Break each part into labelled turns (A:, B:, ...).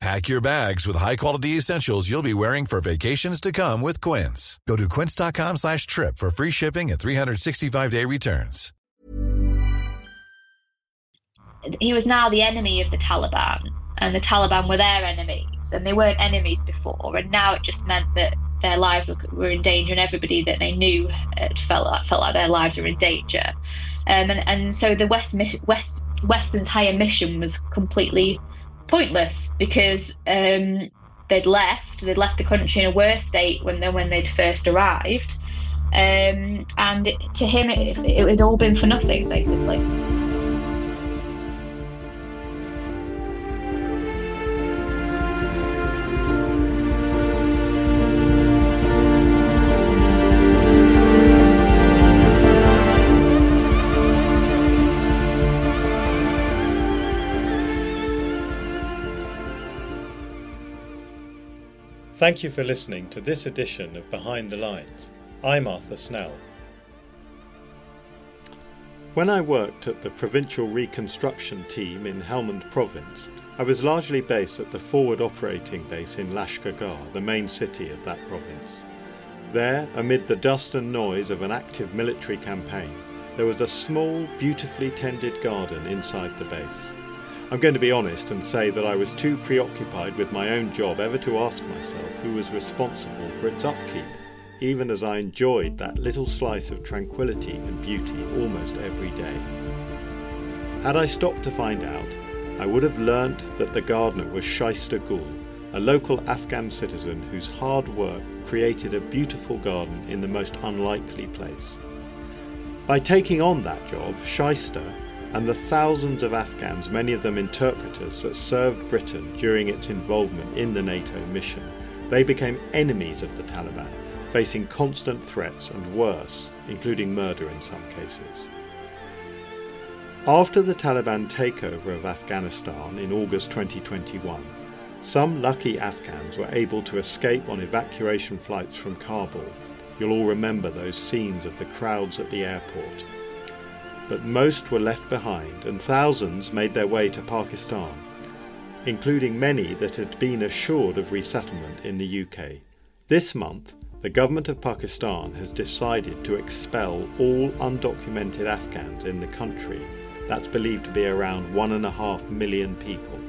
A: Pack your bags with high-quality essentials you'll be wearing for vacations to come with Quince. Go to quince.com slash trip for free shipping and 365-day returns.
B: He was now the enemy of the Taliban, and the Taliban were their enemies, and they weren't enemies before, and now it just meant that their lives were, in danger, and everybody that they knew felt like, felt like their lives were in danger. Um, and, and so the West, West, West's entire mission was completely pointless because um, they'd left. They'd left the country in a worse state when when they'd first arrived, um, and it, to him it, it had all been for nothing basically.
C: Thank you for listening to this edition of Behind the Lines. I'm Arthur Snell. When I worked at the Provincial Reconstruction Team in Helmand Province, I was largely based at the Forward Operating Base in Lashkar Gah, the main city of that province. There, amid the dust and noise of an active military campaign, there was a small, beautifully tended garden inside the base. I'm going to be honest and say that I was too preoccupied with my own job ever to ask myself who was responsible for its upkeep, even as I enjoyed that little slice of tranquility and beauty almost every day. Had I stopped to find out, I would have learnt that the gardener was Shaista Gul, a local Afghan citizen whose hard work created a beautiful garden in the most unlikely place. By taking on that job, Shaista and the thousands of Afghans, many of them interpreters, that served Britain during its involvement in the NATO mission, they became enemies of the Taliban, facing constant threats and worse, including murder in some cases. After the Taliban takeover of Afghanistan in August 2021, some lucky Afghans were able to escape on evacuation flights from Kabul. You'll all remember those scenes of the crowds at the airport but most were left behind and thousands made their way to Pakistan, including many that had been assured of resettlement in the UK. This month, the government of Pakistan has decided to expel all undocumented Afghans in the country. That's believed to be around one and a half million people.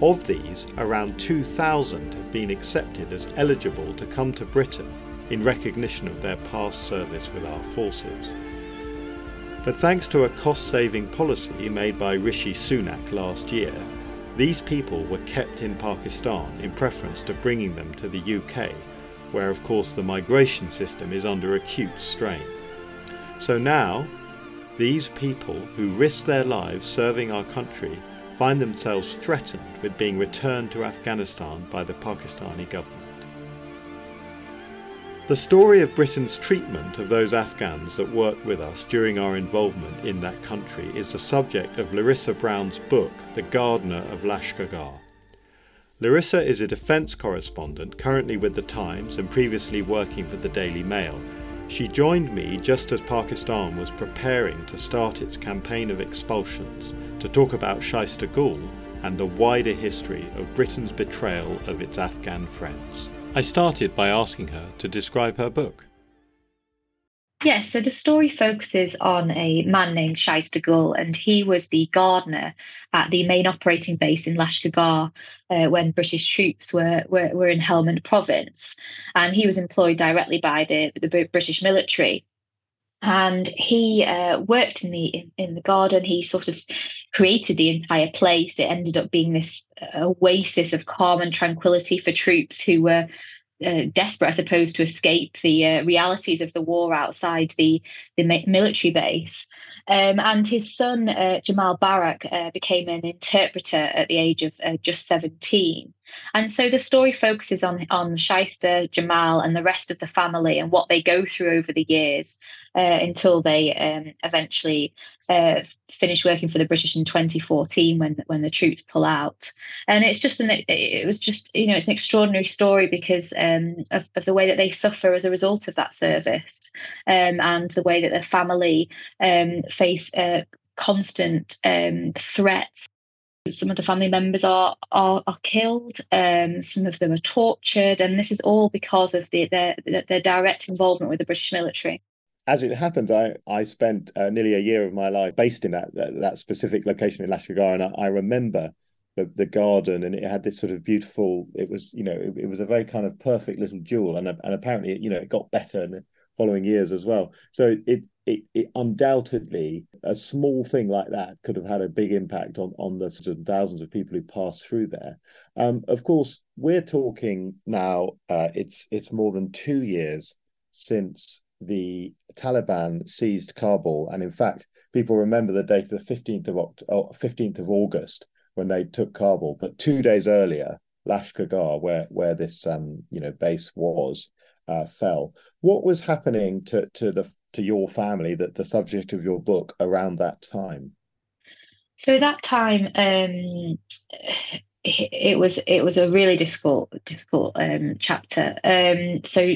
C: Of these, around 2,000 have been accepted as eligible to come to Britain in recognition of their past service with our forces. But thanks to a cost saving policy made by Rishi Sunak last year, these people were kept in Pakistan in preference to bringing them to the UK, where of course the migration system is under acute strain. So now, these people who risk their lives serving our country find themselves threatened with being returned to Afghanistan by the Pakistani government. The story of Britain's treatment of those Afghans that worked with us during our involvement in that country is the subject of Larisa Brown's book, The Gardener of Lashkar Gah. Larissa is a defence correspondent currently with The Times and previously working for the Daily Mail.
D: She joined me just as Pakistan was preparing to start its campaign of expulsions to talk about Shaista Gul and the wider history of Britain's betrayal of its Afghan friends. I started by asking her to describe her book.
B: Yes, so the story focuses on a man named Shaista Gul, and he was the gardener at the main operating base in Lashkar uh, when British troops were, were, were in Helmand province. And he was employed directly by the, the British military. And he uh, worked in the in, in, the garden. He sort of created the entire place. It ended up being this uh, oasis of calm and tranquility for troops who were uh, desperate, I suppose, to escape the uh, realities of the war outside the the military base. Um, and his son uh, Jamal Barak uh, became an interpreter at the age of uh, just seventeen. And so the story focuses on on Shaista, Jamal, and the rest of the family and what they go through over the years uh, until they um, eventually uh, finish working for the British in 2014 when when the troops pull out. And it's just an it was just you know it's an extraordinary story because um, of, of the way that they suffer as a result of that service um, and the way that their family um, face uh, constant um, threats some of the family members are are, are killed. Um, some of them are tortured, and this is all because of the, their their direct involvement with the British military.
C: As it happened, I I spent uh, nearly a year of my life based in that that, that specific location in Lashkar, and I, I remember the, the garden, and it had this sort of beautiful. It was you know it, it was a very kind of perfect little jewel, and and apparently you know it got better in the following years as well. So it it, it, undoubtedly a small thing like that could have had a big impact on on the thousands of people who passed through there. Um, of course, we're talking now. Uh, it's it's more than two years since the Taliban seized Kabul, and in fact, people remember the date of the fifteenth of oh, fifteenth of August when they took Kabul. But two days earlier, Lashkar, where where this um, you know base was, uh, fell. What was happening to to the to your family that the subject of your book around that time?
B: So that time, um, it, was it was a really difficult difficult um, chapter. Um, so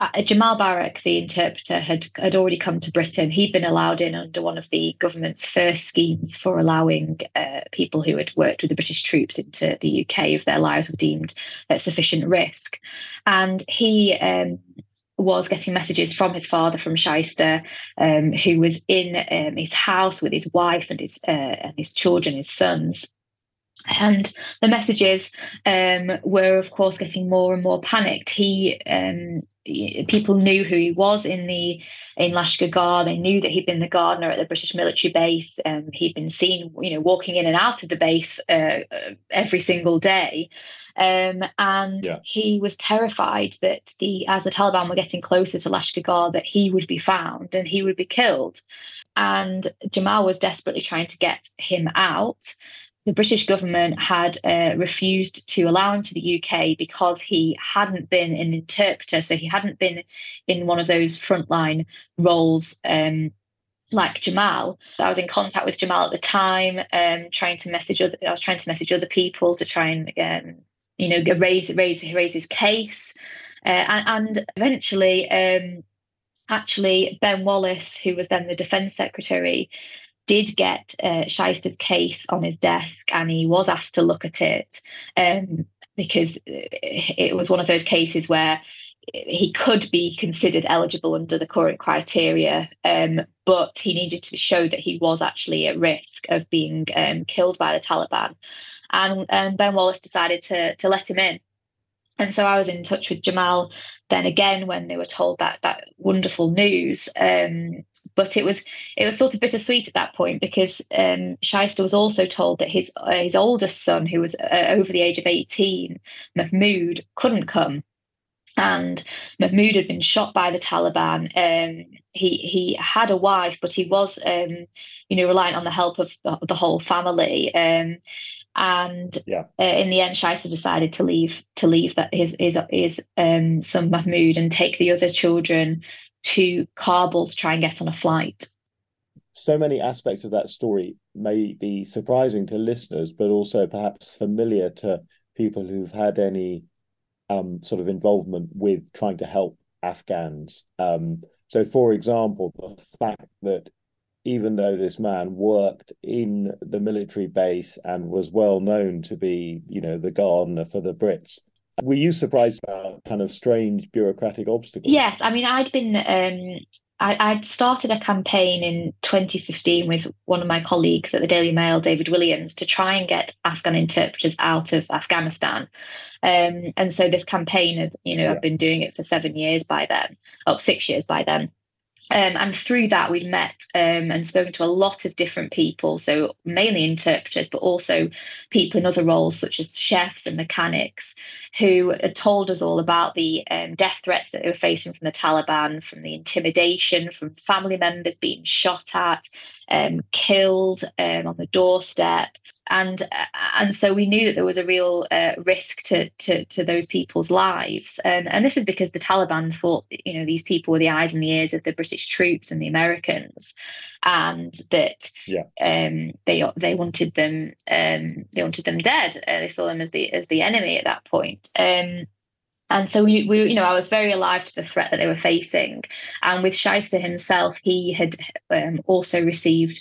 B: uh, Jamal Barak, the interpreter, had had already come to Britain. He'd been allowed in under one of the government's first schemes for allowing uh, people who had worked with the British troops into the UK if their lives were deemed at sufficient risk. And he um, was getting messages from his father, from Shaista, um, who was in um, his house with his wife and his uh, and his children, his sons. And the messages um, were, of course, getting more and more panicked. He, um, people knew who he was in the in Lashkar. They knew that he'd been the gardener at the British military base. Um, he'd been seen, you know, walking in and out of the base uh, every single day. Um, and yeah. he was terrified that the as the Taliban were getting closer to Lashkar, that he would be found and he would be killed. And Jamal was desperately trying to get him out the British government had uh, refused to allow him to the UK because he hadn't been an interpreter. So he hadn't been in one of those frontline roles um, like Jamal. I was in contact with Jamal at the time, um, trying to message other. I was trying to message other people to try and um, you know raise raise raise his case, uh, and, and, eventually. Um, actually, Ben Wallace, who was then the Defence Secretary, did get uh, Shaista's case on his desk and he was asked to look at it um, because it was one of those cases where he could be considered eligible under the current criteria, um, but he needed to show that he was actually at risk of being um, killed by the Taliban. And, and Ben Wallace decided to, to let him in. And so I was in touch with Jamal then again when they were told that that wonderful news. Um, but it was it was sort of bittersweet at that point because um, Shaista was also told that his uh, his oldest son, who was uh, over the age of eighteen, Mahmoud, couldn't come, and Mahmoud had been shot by the Taliban. Um, he he had a wife, but he was um, you know reliant on the help of the, the whole family. Um, and yeah. uh, in the end, Shaista decided to leave to leave that his his his um, son Mahmoud and take the other children to Kabul to try and get on a flight.
C: So many aspects of that story may be surprising to listeners, but also perhaps familiar to people who've had any um, sort of involvement with trying to help Afghans. Um, So, for example, the fact that even though this man worked in the military base and was well known to be, you know, the gardener for the Brits, were you surprised about kind of strange bureaucratic obstacles?
B: Yes, I mean, I'd been um, I, would started a campaign in 2015 with one of my colleagues at the Daily Mail, David Williams, to try and get Afghan interpreters out of Afghanistan. Um, and so this campaign, had, you know, yeah. I've been doing it for seven years by then, oh, six years by then. Um, and through that, we've met um, and spoken to a lot of different people, so mainly interpreters, but also people in other roles such as chefs and mechanics, who told us all about the um, death threats that they were facing from the Taliban, from the intimidation, from family members being shot at, um, killed um, on the doorstep, and uh, and so we knew that there was a real uh, risk to, to to those people's lives, and and this is because the Taliban thought you know these people were the eyes and the ears of the British troops and the Americans, and that
C: yeah.
B: um, they they wanted them um, they wanted them dead. Uh, they saw them as the as the enemy at that point. Um, and so we, we, you know, I was very alive to the threat that they were facing. And with Shaista himself, he had um, also received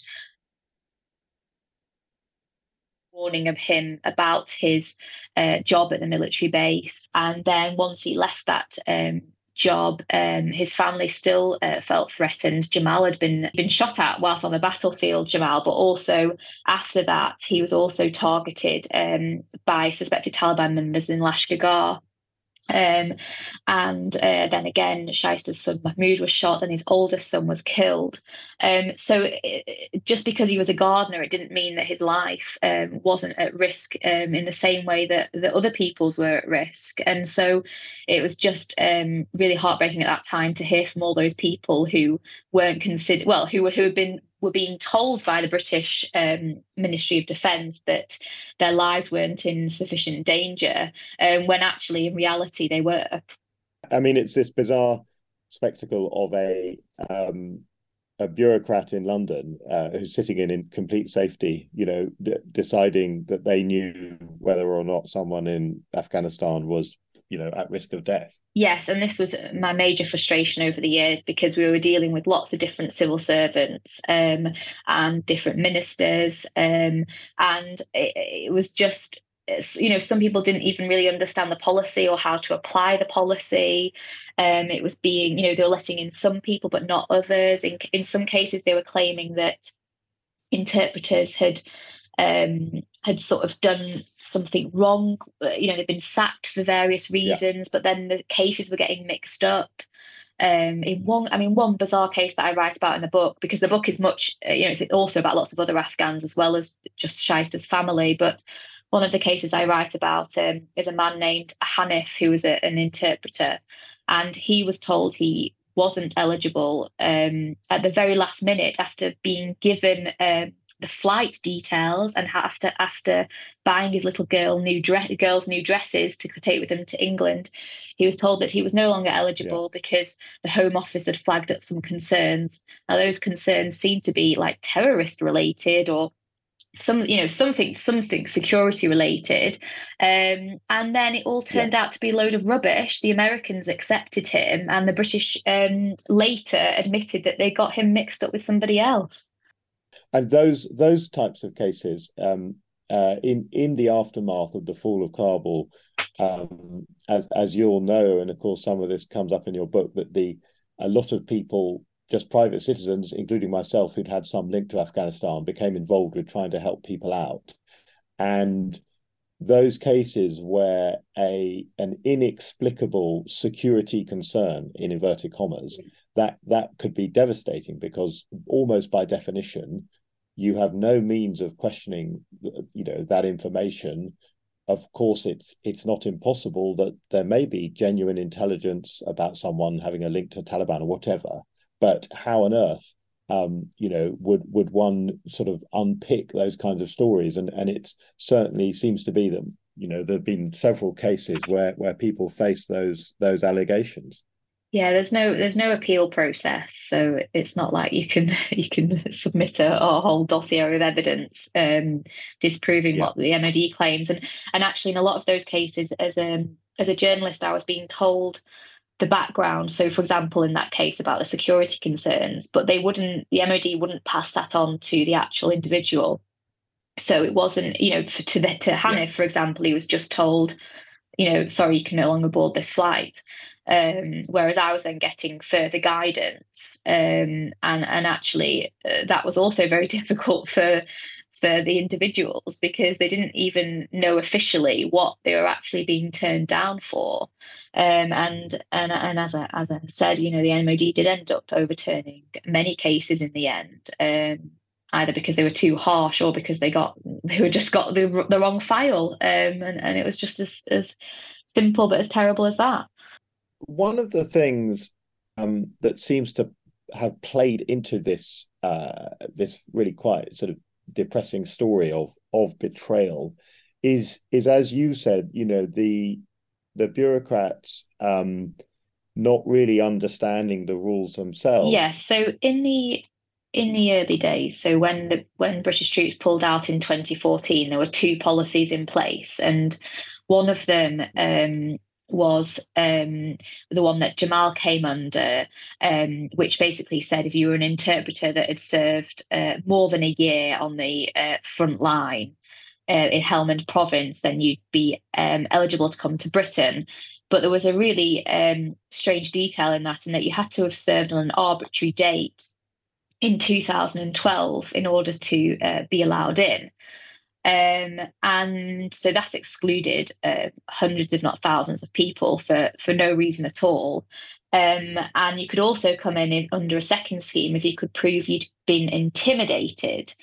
B: warning of him about his uh, job at the military base. And then once he left that um, job, um, his family still uh, felt threatened. Jamal had been been shot at whilst on the battlefield, Jamal, but also after that, he was also targeted um, by suspected Taliban members in Lashkar um, and uh, then again, Shaista's son Mahmoud was shot, and his oldest son was killed. Um, so it, just because he was a gardener, it didn't mean that his life um, wasn't at risk um, in the same way that that other people's were at risk. And so it was just um, really heartbreaking at that time to hear from all those people who weren't considered well, who were who had been were being told by the British um, Ministry of Defence that their lives weren't in sufficient danger, um, when actually in reality they were.
C: I mean, it's this bizarre spectacle of a um, a bureaucrat in London uh, who's sitting in, in complete safety, you know, d- deciding that they knew whether or not someone in Afghanistan was you know at risk of death.
B: Yes and this was my major frustration over the years because we were dealing with lots of different civil servants um, and different ministers um, and it, it was just you know some people didn't even really understand the policy or how to apply the policy. Um, it was being you know they were letting in some people but not others. In, in some cases they were claiming that interpreters had um, had sort of done something wrong. Uh, you know, they've been sacked for various reasons, yeah. but then the cases were getting mixed up. Um, in one, I mean, one bizarre case that I write about in the book, because the book is much, uh, you know, it's also about lots of other Afghans as well as just Shaista's family. But one of the cases I write about um, is a man named Hanif, who was a, an interpreter, and he was told he wasn't eligible um, at the very last minute after being given um, the flight details and after after buying his little girl new dress girls new dresses to take with him to England he was told that he was no longer eligible yeah. because the home office had flagged up some concerns now those concerns seem to be like terrorist related or some you know something something security related um, and then it all turned yeah. out to be a load of rubbish the americans accepted him and the british um, later admitted that they got him mixed up with somebody else
C: and those those types of cases um, uh, in in the aftermath of the fall of Kabul, um, as as you'll know, and of course some of this comes up in your book, that the a lot of people, just private citizens, including myself, who'd had some link to Afghanistan, became involved with trying to help people out, and those cases where a an inexplicable security concern in inverted commas mm. that that could be devastating because almost by definition you have no means of questioning you know that information. Of course it's it's not impossible that there may be genuine intelligence about someone having a link to Taliban or whatever but how on earth um, you know would would one sort of unpick those kinds of stories? And and it certainly seems to be that you know there've been several cases where where people face those those allegations.
B: Yeah, there's no there's no appeal process, so it's not like you can you can submit a, a whole dossier of evidence um, disproving yeah. what the MOD claims, and and actually in a lot of those cases, as a as a journalist, I was being told the background. So, for example, in that case about the security concerns, but they wouldn't, the MOD wouldn't pass that on to the actual individual. So it wasn't, you know, for, to the, to Hanif, yeah. for example, he was just told, you know, sorry, you can no longer board this flight. Um, whereas I was then getting further guidance, um, and and actually uh, that was also very difficult for for the individuals because they didn't even know officially what they were actually being turned down for. Um, and and and as I as I said, you know, the MOD did end up overturning many cases in the end. Um, either because they were too harsh or because they got they were just got the the wrong file, um, and and it was just as as simple but as terrible as that.
C: One of the things um, that seems to have played into this uh, this really quite sort of depressing story of of betrayal is is as you said, you know the the bureaucrats um, not really understanding the rules themselves.
B: Yes. So in the in the early days, so when the when British troops pulled out in 2014, there were two policies in place, and one of them um, was um, the one that Jamal came under, um, which basically said if you were an interpreter that had served uh, more than a year on the uh, front line uh, in Helmand province, then you'd be um, eligible to come to Britain. But there was a really um, strange detail in that, in that you had to have served on an arbitrary date in 2012 in order to uh, be allowed in. Um, and so that excluded uh, hundreds, if not thousands, of people for, for no reason at all. Um, and you could also come in, in, under a second scheme if you could prove you'd been intimidated.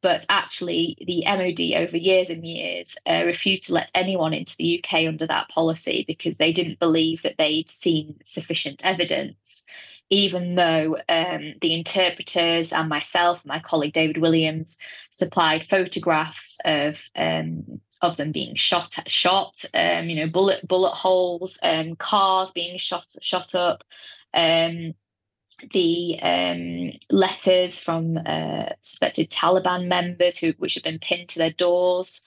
B: But actually, the MOD over years and years uh, refused to let anyone into the UK under that policy because they didn't believe that they'd seen sufficient evidence even though um, the interpreters and myself, my colleague David Williams, supplied photographs of um, of them being shot shot, um, you know, bullet bullet holes, um, cars being shot shot up, um, the um, letters from uh, suspected Taliban members who which had been pinned to their doors,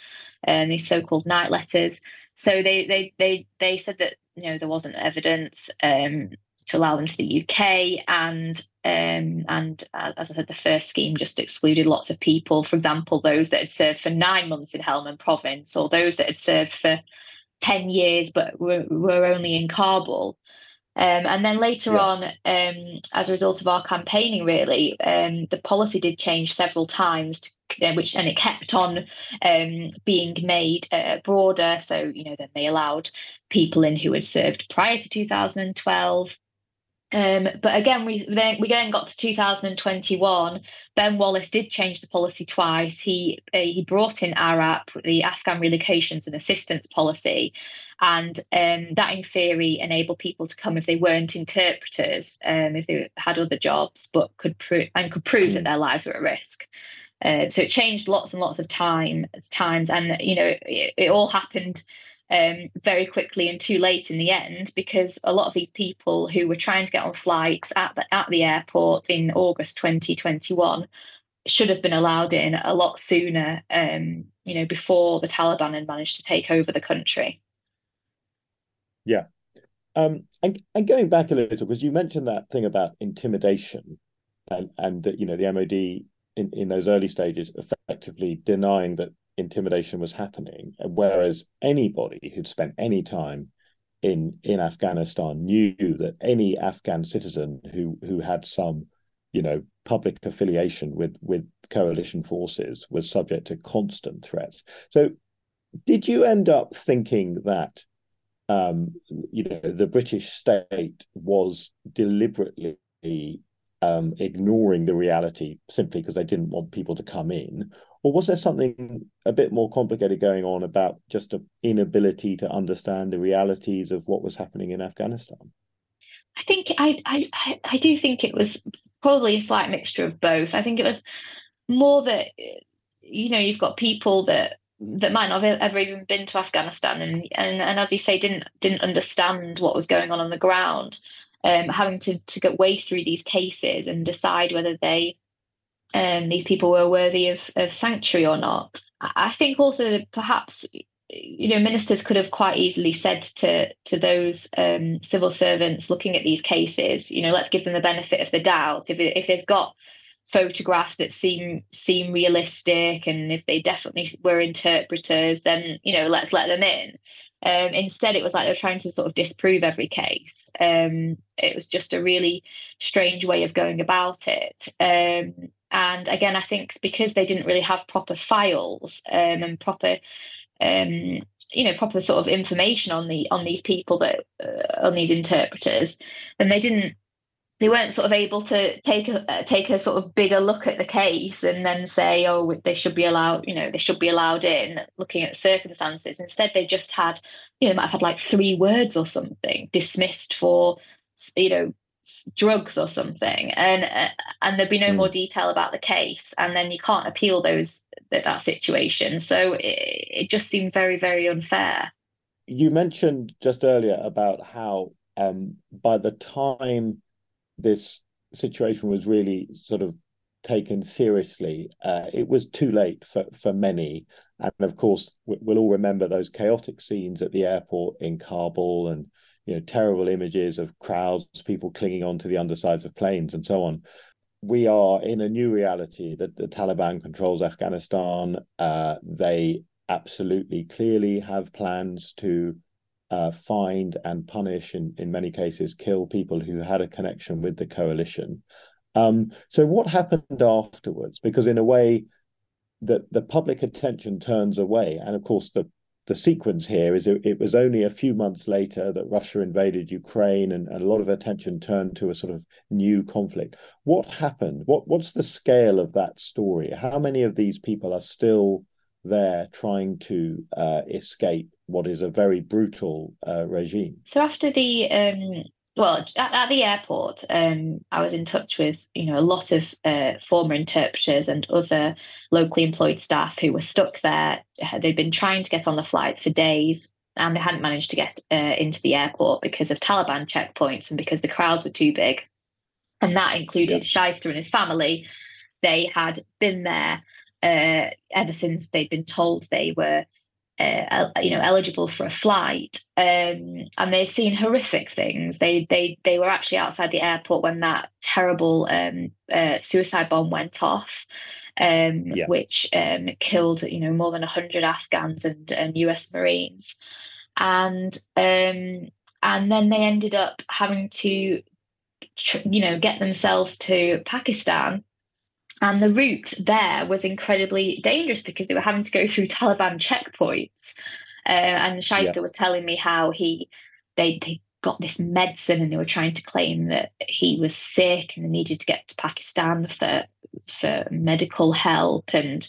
B: and these so-called night letters. So they they they they said that you know there wasn't evidence. Um, to allow them to the UK. And um, and uh, as I said, the first scheme just excluded lots of people. For example, those that had served for nine months in Helmand Province, or those that had served for ten years but were, were only in Kabul. Um, and then later yeah. on, um, as a result of our campaigning, really, um, the policy did change several times, to, uh, which and it kept on um, being made uh, broader. So you know, then they allowed people in who had served prior to 2012. Um, but again, we then we then got to 2021. Ben Wallace did change the policy twice. He uh, he brought in ARAP, the Afghan Relocations and Assistance Policy, and um, that in theory enabled people to come if they weren't interpreters, um, if they had other jobs, but could prove and could prove that their lives were at risk. Uh, so it changed lots and lots of time times, and you know it, it all happened um, very quickly and too late in the end because a lot of these people who were trying to get on flights at the at the airport in August 2021 should have been allowed in a lot sooner. Um, you know, before the Taliban had managed to take over the country.
C: Yeah, um, and and going back a little because you mentioned that thing about intimidation, and and that you know the MOD in in those early stages effectively denying that intimidation was happening. Whereas anybody who'd spent any time in in Afghanistan knew that any Afghan citizen who who had some, you know, public affiliation with with coalition forces was subject to constant threats. So, did you end up thinking that? Um, you know, the British state was deliberately um, ignoring the reality simply because they didn't want people to come in, or was there something a bit more complicated going on about just an inability to understand the realities of what was happening in Afghanistan?
B: I think I, I I do think it was probably a slight mixture of both. I think it was more that you know you've got people that that might not have ever even been to Afghanistan and and, and as you say didn't didn't understand what was going on on the ground, um, having to to get way through these cases and decide whether they um, these people were worthy of, of sanctuary or not. I think also that perhaps you know, ministers could have quite easily said to to those um, civil servants looking at these cases, you know, let's give them the benefit of the doubt. If if they've got photographs that seem seem realistic, and if they definitely were interpreters, then you know, let's let them in. Um, instead, it was like they were trying to sort of disprove every case. Um, it was just a really strange way of going about it. Um, and again, I think because they didn't really have proper files um, and proper um, you know proper sort of information on the on these people that uh, on these interpreters then they didn't they weren't sort of able to take a uh, take a sort of bigger look at the case and then say oh they should be allowed you know they should be allowed in looking at circumstances. Instead they just had you know might have had like three words or something dismissed for you know drugs or something and uh, and there'd be no mm. more detail about the case and then you can't appeal those that, that situation. So it, it just seemed very very unfair.
C: You mentioned just earlier about how um, by the time this situation was really sort of taken seriously, uh, it was too late for, for many. And of course, we'll all remember those chaotic scenes at the airport in Kabul and you know terrible images of crowds, people clinging onto the undersides of planes and so on. We are in a new reality that the Taliban controls Afghanistan. Uh, they absolutely clearly have plans to uh, find and punish, in, in many cases, kill people who had a connection with the coalition. Um, so, what happened afterwards? Because, in a way, that the public attention turns away, and of course, the the sequence here is it, it, was only a few months later that Russia invaded Ukraine and, and, a lot of attention turned to a sort of new conflict. What happened? What what's the scale of that story? How many of these people are still there trying to uh, escape what is a very brutal uh, regime?
B: So after the um, well at, at the airport um, i was in touch with you know a lot of uh, former interpreters and other locally employed staff who were stuck there they'd been trying to get on the flights for days and they hadn't managed to get uh, into the airport because of taliban checkpoints and because the crowds were too big and that included. Shaista and his family they had been there uh, ever since they'd been told they were uh, you know eligible for a flight um, and they've seen horrific things they they they were actually outside the airport when that terrible um, uh, suicide bomb went off um, yeah. which um, killed you know more than 100 afghans and, and us marines and um, and then they ended up having to you know get themselves to pakistan and the route there was incredibly dangerous because they were having to go through Taliban checkpoints. Uh, and Shaista yeah. was telling me how he they they got this medicine and they were trying to claim that he was sick and they needed to get to Pakistan for for medical help and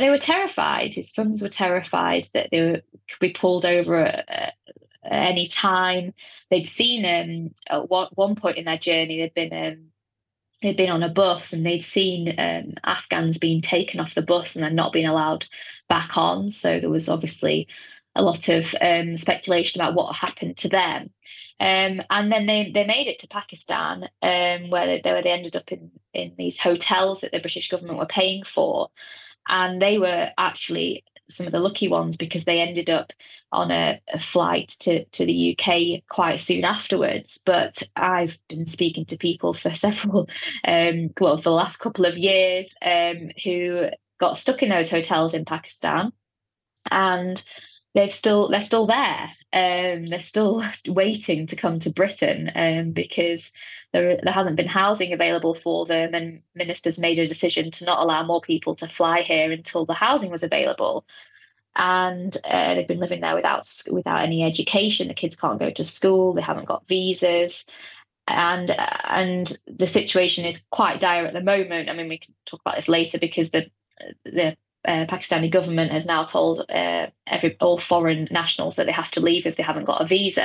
B: they were terrified. His sons were terrified that they were, could be pulled over at, at any time. They'd seen um, at one, one point in their journey, they'd been um, they'd been on a bus and they'd seen um, Afghans being taken off the bus and then not being allowed back on. So there was obviously a lot of um, speculation about what happened to them. Um, and then they, they made it to Pakistan, um, where they, where they ended up in, in these hotels that the British government were paying for. And they were actually some of the lucky ones because they ended up on a, a, flight to, to the UK quite soon afterwards. But I've been speaking to people for several, um, well, for the last couple of years um, who got stuck in those hotels in Pakistan and they've still they're still there um, they're still waiting to come to britain um, because there, there hasn't been housing available for them, and ministers made a decision to not allow more people to fly here until the housing was available. And uh, they've been living there without without any education. The kids can't go to school. They haven't got visas, and and the situation is quite dire at the moment. I mean, we can talk about this later because the the uh, Pakistani government has now told uh, every all foreign nationals that they have to leave if they haven't got a visa.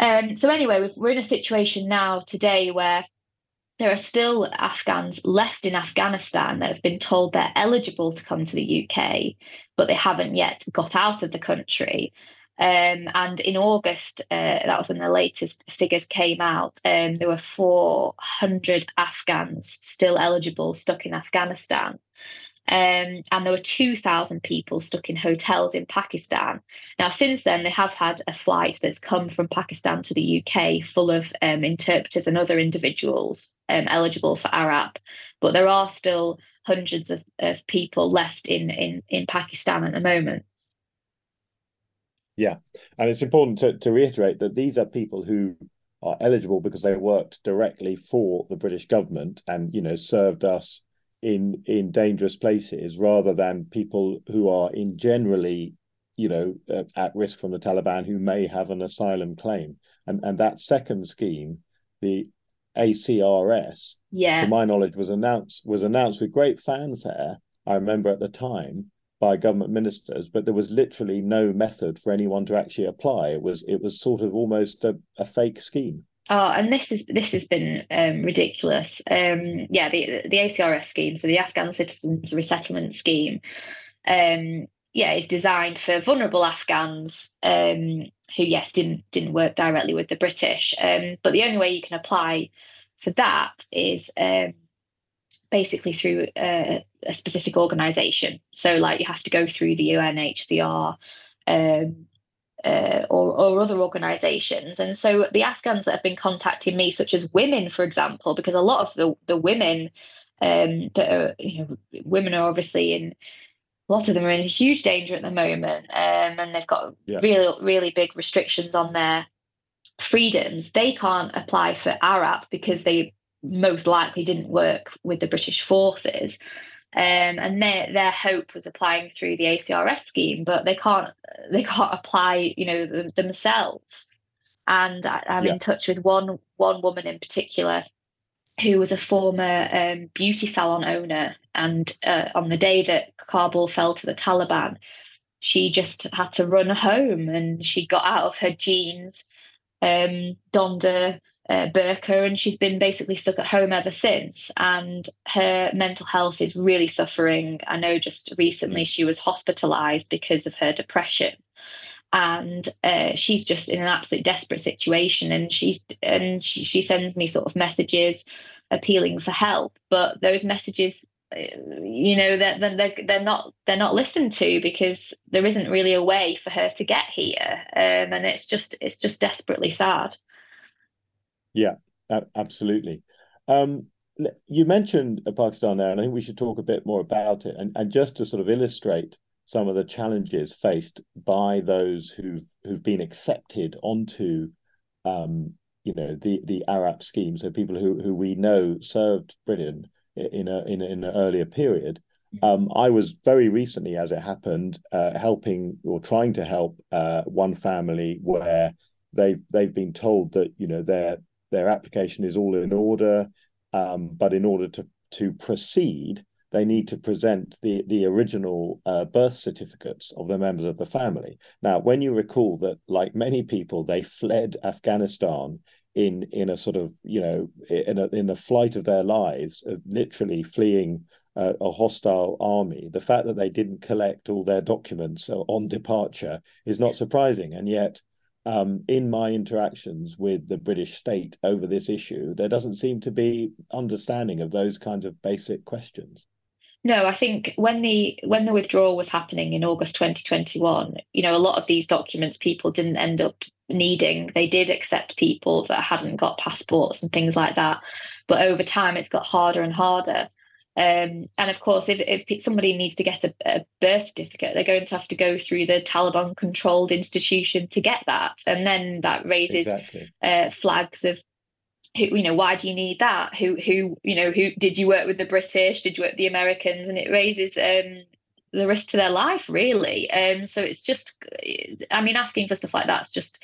B: Um, so anyway, we're in a situation now today where there are still Afghans left in Afghanistan that have been told they're eligible to come to the UK, but they haven't yet got out of the country. Um, and in August, uh, that was when the latest figures came out, um, there were 400 Afghans still eligible stuck in Afghanistan. Um, and there were 2,000 people stuck in hotels in Pakistan. Now, since then, they have had a flight that's come from Pakistan to the UK full of um, interpreters and other individuals um, eligible for ARAP. But there are still hundreds of, of people left in, in, in Pakistan at the moment.
C: Yeah, and it's important to, to reiterate that these are people who are eligible because they worked directly for the British government and you know served us in in dangerous places rather than people who are in generally you know uh, at risk from the Taliban who may have an asylum claim and and that second scheme the ACRS
B: yeah
C: to my knowledge was announced was announced with great fanfare I remember at the time by government ministers, but there was literally no method for anyone to actually apply. It was it was sort of almost a, a fake scheme.
B: Oh, and this is this has been um, ridiculous. Um, yeah, the the ACRS scheme, so the Afghan Citizens Resettlement Scheme, um, yeah, is designed for vulnerable Afghans um, who, yes, didn't didn't work directly with the British. Um, but the only way you can apply for that is um, basically through a, a specific organization. So, like, you have to go through the UNHCR um, uh, or, or other organizations. And so, the Afghans that have been contacting me, such as women, for example, because a lot of the, the women um, that are, you know, women are obviously in a lot of them are in huge danger at the moment, um, and they've got yeah. really, really big restrictions on their freedoms. They can't apply for ARAP because they most likely didn't work with the British forces. Um, and their their hope was applying through the ACRS scheme, but they can't they can't apply, you know, them, themselves. And I, am yeah. in touch with one one woman in particular who was a former um, beauty salon owner, and uh, on the day that Kabul fell to the Taliban, she just had to run home, and she got out of her jeans, um, donned a uh, burqa, and she's been basically stuck at home ever since. And her mental health is really suffering. I know just recently she was hospitalized because of her depression. And uh, she's just in an absolute desperate situation, and she's and she, she sends me sort of messages appealing for help, but those messages uh, you know they're, they're, they're not they're not listened to because there isn't really a way for her to get here um, and it's just it's just desperately sad
C: yeah, absolutely. Um, you mentioned Pakistan there, and I think we should talk a bit more about it. And, and just to sort of illustrate some of the challenges faced by those who've who've been accepted onto, um, you know, the the ARAP scheme. So people who who we know served Britain in a in, a, in an earlier period. Mm-hmm. Um, I was very recently, as it happened, uh, helping or trying to help uh, one family where they they've been told that you know their their application is all in order, um, but in order to to proceed, they need to present the the original uh, birth certificates of the members of the family. Now, when you recall that, like many people, they fled Afghanistan in in a sort of you know in a, in the flight of their lives, of literally fleeing uh, a hostile army. The fact that they didn't collect all their documents on departure is not surprising, and yet um, in my interactions with the British state over this issue, there doesn't seem to be understanding of those kinds of basic questions.
B: No, I think when the when the withdrawal was happening in August 2021, you know, a lot of these documents people didn't end up needing. They did accept people that hadn't got passports and things like that. But over time, it's got harder and harder. Um, and of course, if, if somebody needs to get a, a, birth certificate, they're going to have to go through the Taliban controlled institution to get that. And then that raises exactly. uh, flags of who you know why do you need that who who you know who did you work with the british did you work with the americans and it raises um the risk to their life really um so it's just i mean asking for stuff like that's just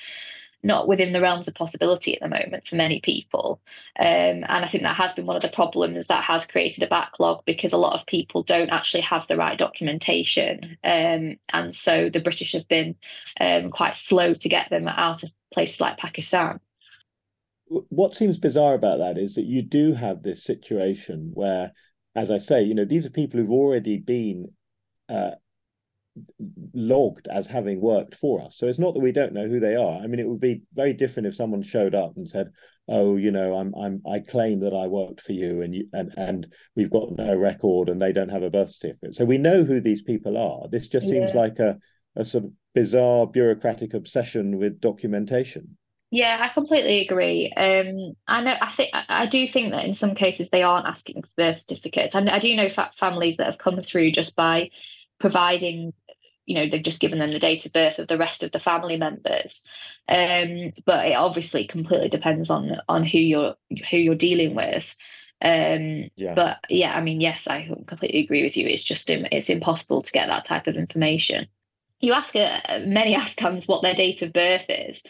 B: not within the realms of possibility at the moment for many people. Um, and i think that has been one of the problems that has created a backlog because a lot of people don't actually have the right documentation. Um, and so the british have been um, quite slow to get them out of places like pakistan.
C: What seems bizarre about that is that you do have this situation where, as I say, you know, these are people who've already been uh, logged as having worked for us. So it's not that we don't know who they are. I mean, it would be very different if someone showed up and said, "Oh, you know, I'm I'm I claim that I worked for you, and you and and we've got no record, and they don't have a birth certificate." So we know who these people are. This just seems yeah. like a a sort of bizarre bureaucratic obsession with documentation.
B: Yeah, I completely agree. Um, I know. I think I do think that in some cases they aren't asking for birth certificates. And I do know fa- families that have come through just by providing, you know, they've just given them the date of birth of the rest of the family members. Um, but it obviously completely depends on on who you're who you're dealing with. Um, yeah. But yeah, I mean, yes, I completely agree with you. It's just it's impossible to get that type of information you ask uh, many Afghans what their date of birth is,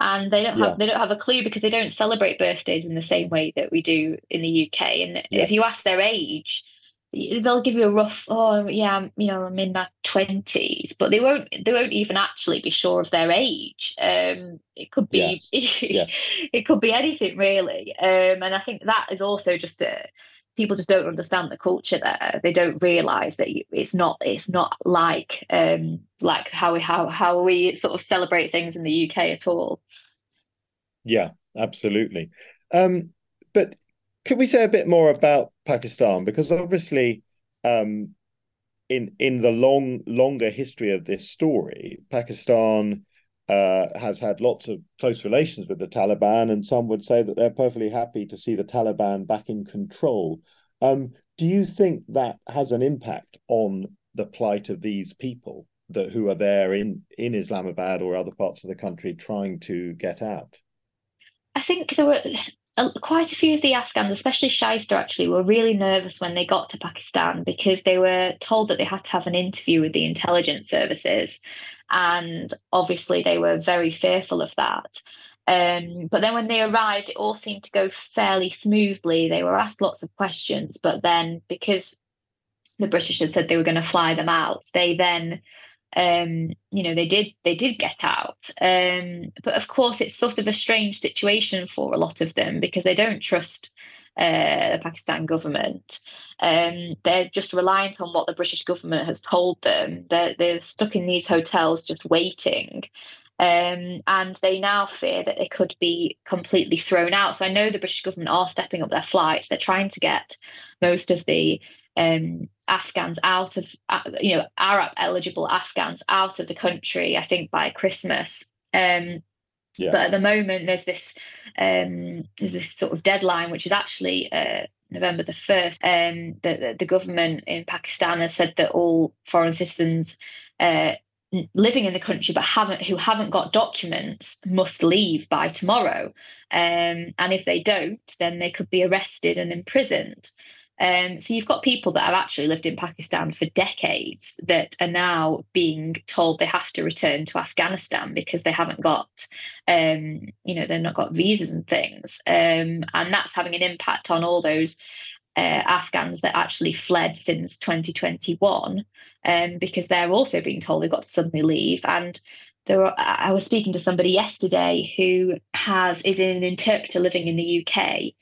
B: and they don't have yeah. they don't have a clue because they don't celebrate birthdays in the same way that we do in the UK. And yes. if you ask their age, they'll give you a rough oh yeah I'm, you know I'm in my twenties, but they won't they won't even actually be sure of their age. Um, it could be yes. yes. it could be anything really. Um, and I think that is also just a people just don't understand the culture there. They don't realise that it's not it's not like um, like how we how how we sort of celebrate things in the UK at all.
C: Yeah, absolutely. Um, but could we say a bit more about Pakistan because obviously um, in in the long longer history of this story, Pakistan uh, has had lots of close relations with the Taliban, and some would say that they're perfectly happy to see the Taliban back in control. Um, do you think that has an impact on the plight of these people that who are there in in Islamabad or other parts of the country trying to get out?
B: I think there were quite a few of the Afghans, especially Shaista, actually, were really nervous when they got to Pakistan because they were told that they had to have an interview with the intelligence services. And obviously, they were very fearful of that. Um, but then when they arrived, it all seemed to go fairly smoothly. They were asked lots of questions, but then because the British had said they were going to fly them out, they then, um, you know, they did they did get out. Um, but of course, it's sort of a strange situation for a lot of them because they don't trust uh, the Pakistan government. Um, they're just reliant on what the British government has told them. They're, they're stuck in these hotels just waiting. Um, and they now fear that they could be completely thrown out. So I know the British government are stepping up their flights. They're trying to get most of the um, Afghans out of, uh, you know, ARAP eligible Afghans out of the country. I think by Christmas. Um, yeah. But at the moment, there's this um, there's this sort of deadline, which is actually uh, November the first. Um, the, the government in Pakistan has said that all foreign citizens uh, living in the country but haven't who haven't got documents must leave by tomorrow um, and if they don't then they could be arrested and imprisoned um, so you've got people that have actually lived in Pakistan for decades that are now being told they have to return to Afghanistan because they haven't got, um, you know, they've not got visas and things, um, and that's having an impact on all those uh, Afghans that actually fled since 2021, um, because they're also being told they've got to suddenly leave and. There I was speaking to somebody yesterday who has is an interpreter living in the UK,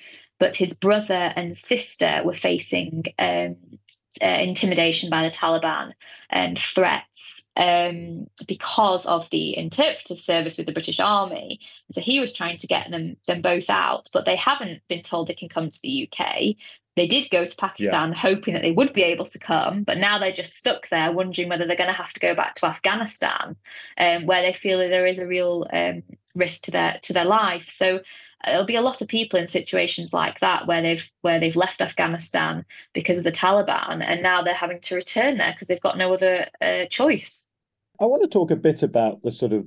B: but his brother and sister were facing um, uh, intimidation by the Taliban and threats um, because of the interpreter service with the British Army. So he was trying to get them them both out, but they haven't been told they can come to the UK. They did go to Pakistan yeah. hoping that they would be able to come, but now they're just stuck there wondering whether they're going to have to go back to Afghanistan, um, where they feel that there is a real um, risk to their to their life. So there'll be a lot of people in situations like that where they've where they've left Afghanistan because of the Taliban, and now they're having to return there because they've got no other uh, choice.
C: I want to talk a bit about the sort of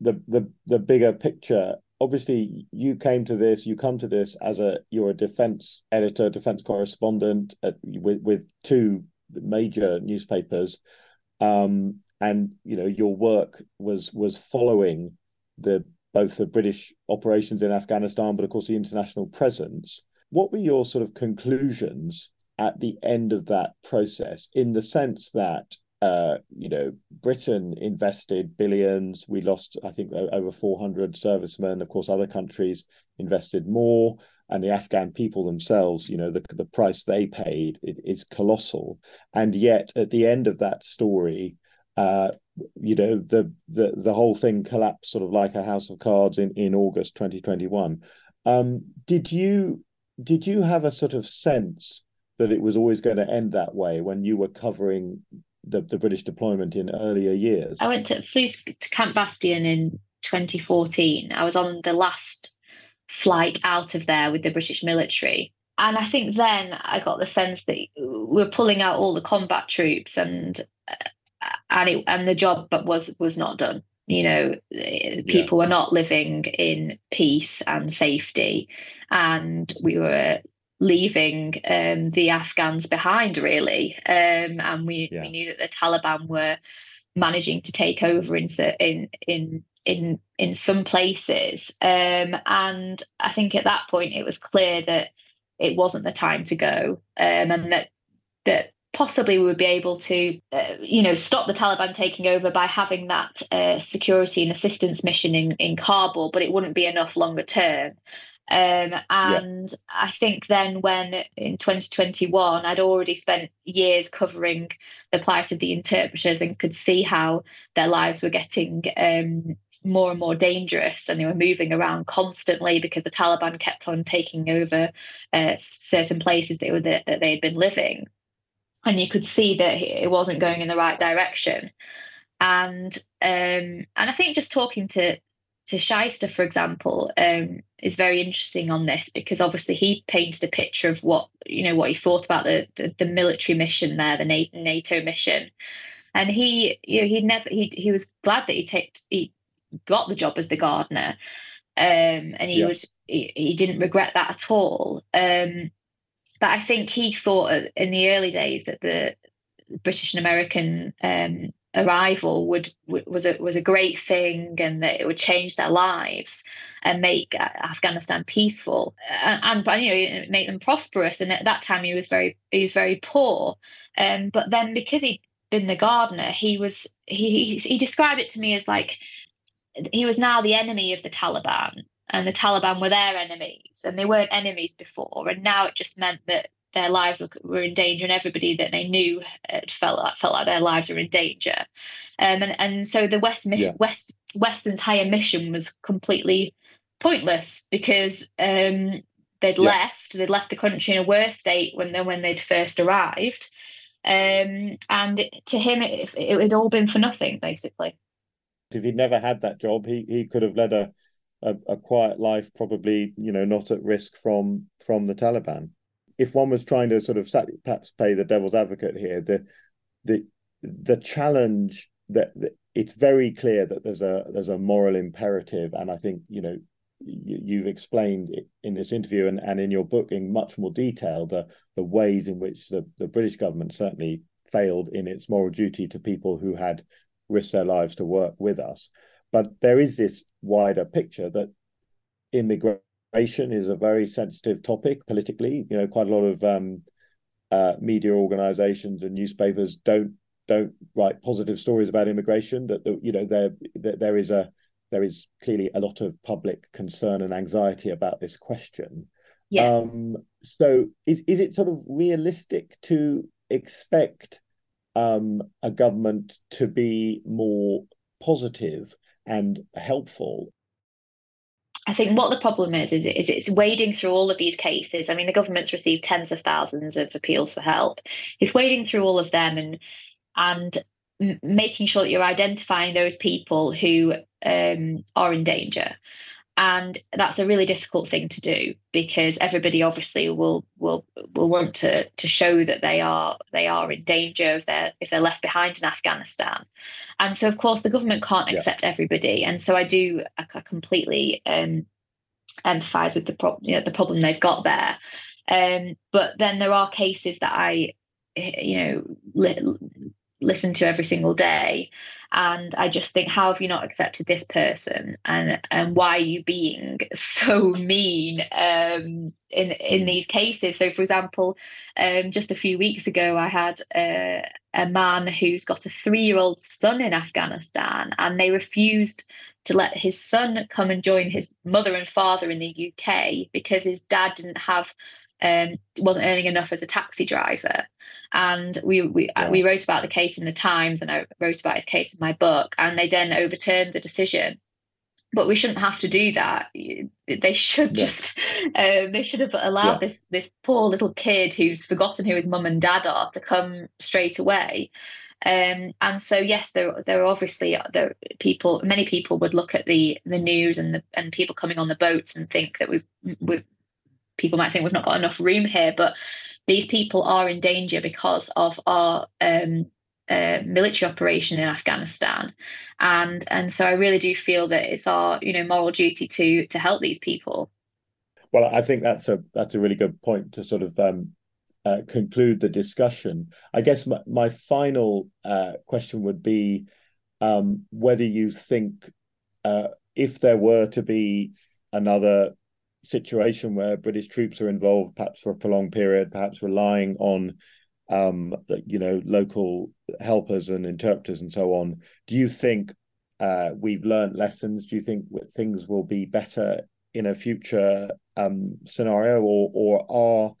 C: the the the bigger picture. Obviously, you came to this. You come to this as a you're a defense editor, defense correspondent at, with with two major newspapers, um, and you know your work was was following the both the British operations in Afghanistan, but of course the international presence. What were your sort of conclusions at the end of that process, in the sense that uh, you know Britain invested billions, we lost I think over four hundred servicemen. Of course, other countries invested more, and the Afghan people themselves, you know, the the price they paid is colossal. And yet, at the end of that story, uh, you know the the the whole thing collapsed sort of like a house of cards in in August 2021 um, did you did you have a sort of sense that it was always going to end that way when you were covering the, the British deployment in earlier years?
B: I went to flew to Camp Bastion in 2014 I was on the last flight out of there with the British military. And I think then I got the sense that we're pulling out all the combat troops and uh, and it and the job but was was not done. You know people yeah. were not living in peace and safety. And we were leaving um, the afghans behind really. Um, and we, yeah. we knew that the taliban were managing to take over in in in in in some places. Um, and i think at that point it was clear that it wasn't the time to go. Um, and that that possibly we would be able to, uh, you know, stop the Taliban taking over by having that uh, security and assistance mission in, in Kabul, but it wouldn't be enough longer term. Um, and yeah. I think then when in 2021, I'd already spent years covering the plight of the interpreters and could see how their lives were getting um, more and more dangerous and they were moving around constantly because the Taliban kept on taking over uh, certain places they were that, that they had been living and you could see that it wasn't going in the right direction. And um, and I think just talking to to Shaista, for example, um, is very interesting on this because obviously he painted a picture of what you know what he thought about the the, the military mission there, the NATO mission, and he you know he never he he was glad that he take he got the job as the gardener, um, and he yeah. was he, he didn't regret that at all. Um, but I think he thought in the early days that the British and American um, arrival would, was a was a great thing, and that it would change their lives and make Afghanistan peaceful, and, and you know make them prosperous. And at that time, he was very he was very poor, um, but then because he'd been the gardener, he was he he described it to me as like he was now the enemy of the Taliban, and the Taliban were their enemies, and they weren't enemies before, and now it just meant that their lives were, were in danger, and everybody that they knew felt like, felt like their lives were in danger, um, and and so the West yeah. West West's entire mission was completely pointless because um, they'd yeah. left, they'd left the country in a worse state when they when they'd first arrived, um, and to him it, it had all been for nothing basically.
C: If he'd never had that job, he he could have led a a, a quiet life, probably you know not at risk from from the Taliban. If one was trying to sort of perhaps play the devil's advocate here, the the the challenge that, that it's very clear that there's a there's a moral imperative, and I think you know you've explained in this interview and, and in your book in much more detail the the ways in which the, the British government certainly failed in its moral duty to people who had risked their lives to work with us. But there is this wider picture that immigration is a very sensitive topic politically. You know, quite a lot of um, uh, media organizations and newspapers don't don't write positive stories about immigration. That you know there that there is a there is clearly a lot of public concern and anxiety about this question.
B: Yeah.
C: Um, so is is it sort of realistic to expect um, a government to be more positive and helpful
B: I think what the problem is is, is it's wading through all of these cases. I mean, the government's received tens of thousands of appeals for help. It's wading through all of them and and making sure that you're identifying those people who um, are in danger and that's a really difficult thing to do because everybody obviously will will will want to to show that they are they are in danger if they're if they're left behind in Afghanistan, and so of course the government can't yeah. accept everybody, and so I do I, I completely um, empathise with the problem you know, the problem they've got there, um, but then there are cases that I you know li- listen to every single day. And i just think how have you not accepted this person? And and why are you being so mean um in in mm. these cases? So for example um just a few weeks ago i had a, a man who's got a 3-year-old son in afghanistan and they refused to let his son come and join his mother and father in the UK because his dad didn't have um, wasn't earning enough as a taxi driver and we we uh, yeah. we wrote about the case in the Times, and I wrote about his case in my book, and they then overturned the decision. But we shouldn't have to do that. They should yeah. just um, they should have allowed yeah. this this poor little kid who's forgotten who his mum and dad are to come straight away. Um, and so yes, there there are obviously there are people. Many people would look at the the news and the and people coming on the boats and think that we've we've people might think we've not got enough room here, but these people are in danger because of our um, uh, military operation in Afghanistan, and and so I really do feel that it's our you know moral duty to to help these people.
C: Well, I think that's a that's a really good point to sort of um, uh, conclude the discussion. I guess my, my final uh, question would be um, whether you think uh, if there were to be another situation where British troops are involved, perhaps for a prolonged period, perhaps relying on um, you know local helpers and interpreters and so on. Do you think uh, we've learned lessons? Do you think things will be better in a future um, scenario, or or are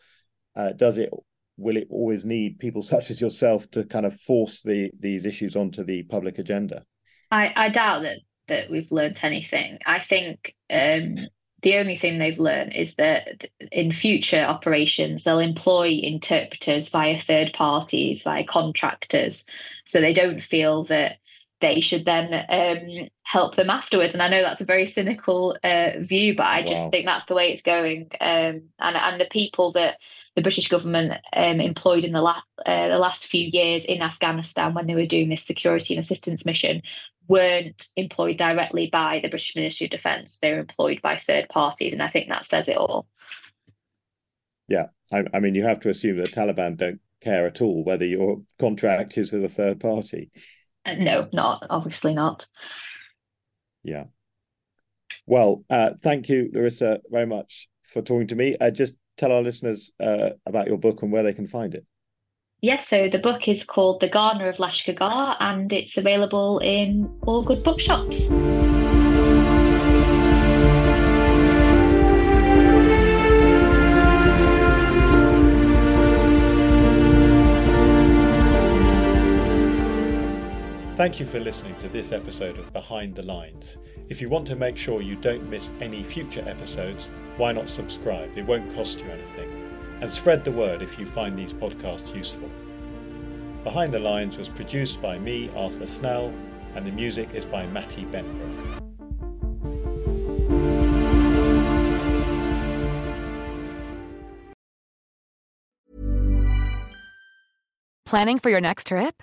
C: uh, does it will it always need people such as yourself to kind of force the these issues onto the public agenda?
B: I, I doubt that that we've learned anything. I think um, the only thing they've learned is that in future operations they'll employ interpreters via third parties via contractors so they don't feel that they should then um, help them afterwards and i know that's a very cynical uh, view but i wow. just think that's the way it's going um, and and the people that the British government um, employed in the last uh, the last few years in Afghanistan when they were doing this security and assistance mission weren't employed directly by the British Ministry of Defence. They were employed by third parties, and I think that says it all.
C: Yeah, I, I mean, you have to assume that Taliban don't care at all whether your contract is with a third party.
B: Uh, no, not obviously not.
C: Yeah. Well, uh, thank you, Larisa, very much for talking to me. Uh, just tell our listeners uh, about your book and where they can find it.
B: Yes, so the book is called The Gardener of Lashkar Gah and it's available in all good bookshops.
D: Thank you for listening to this episode of Behind the Lines. If you want to make sure you don't miss any future episodes, why not subscribe? It won't cost you anything and spread the word if you find these podcasts useful. Behind the Lines was produced by me, Arthur Snell, and the music is by Matty Benbrook.
E: Planning for your next trip?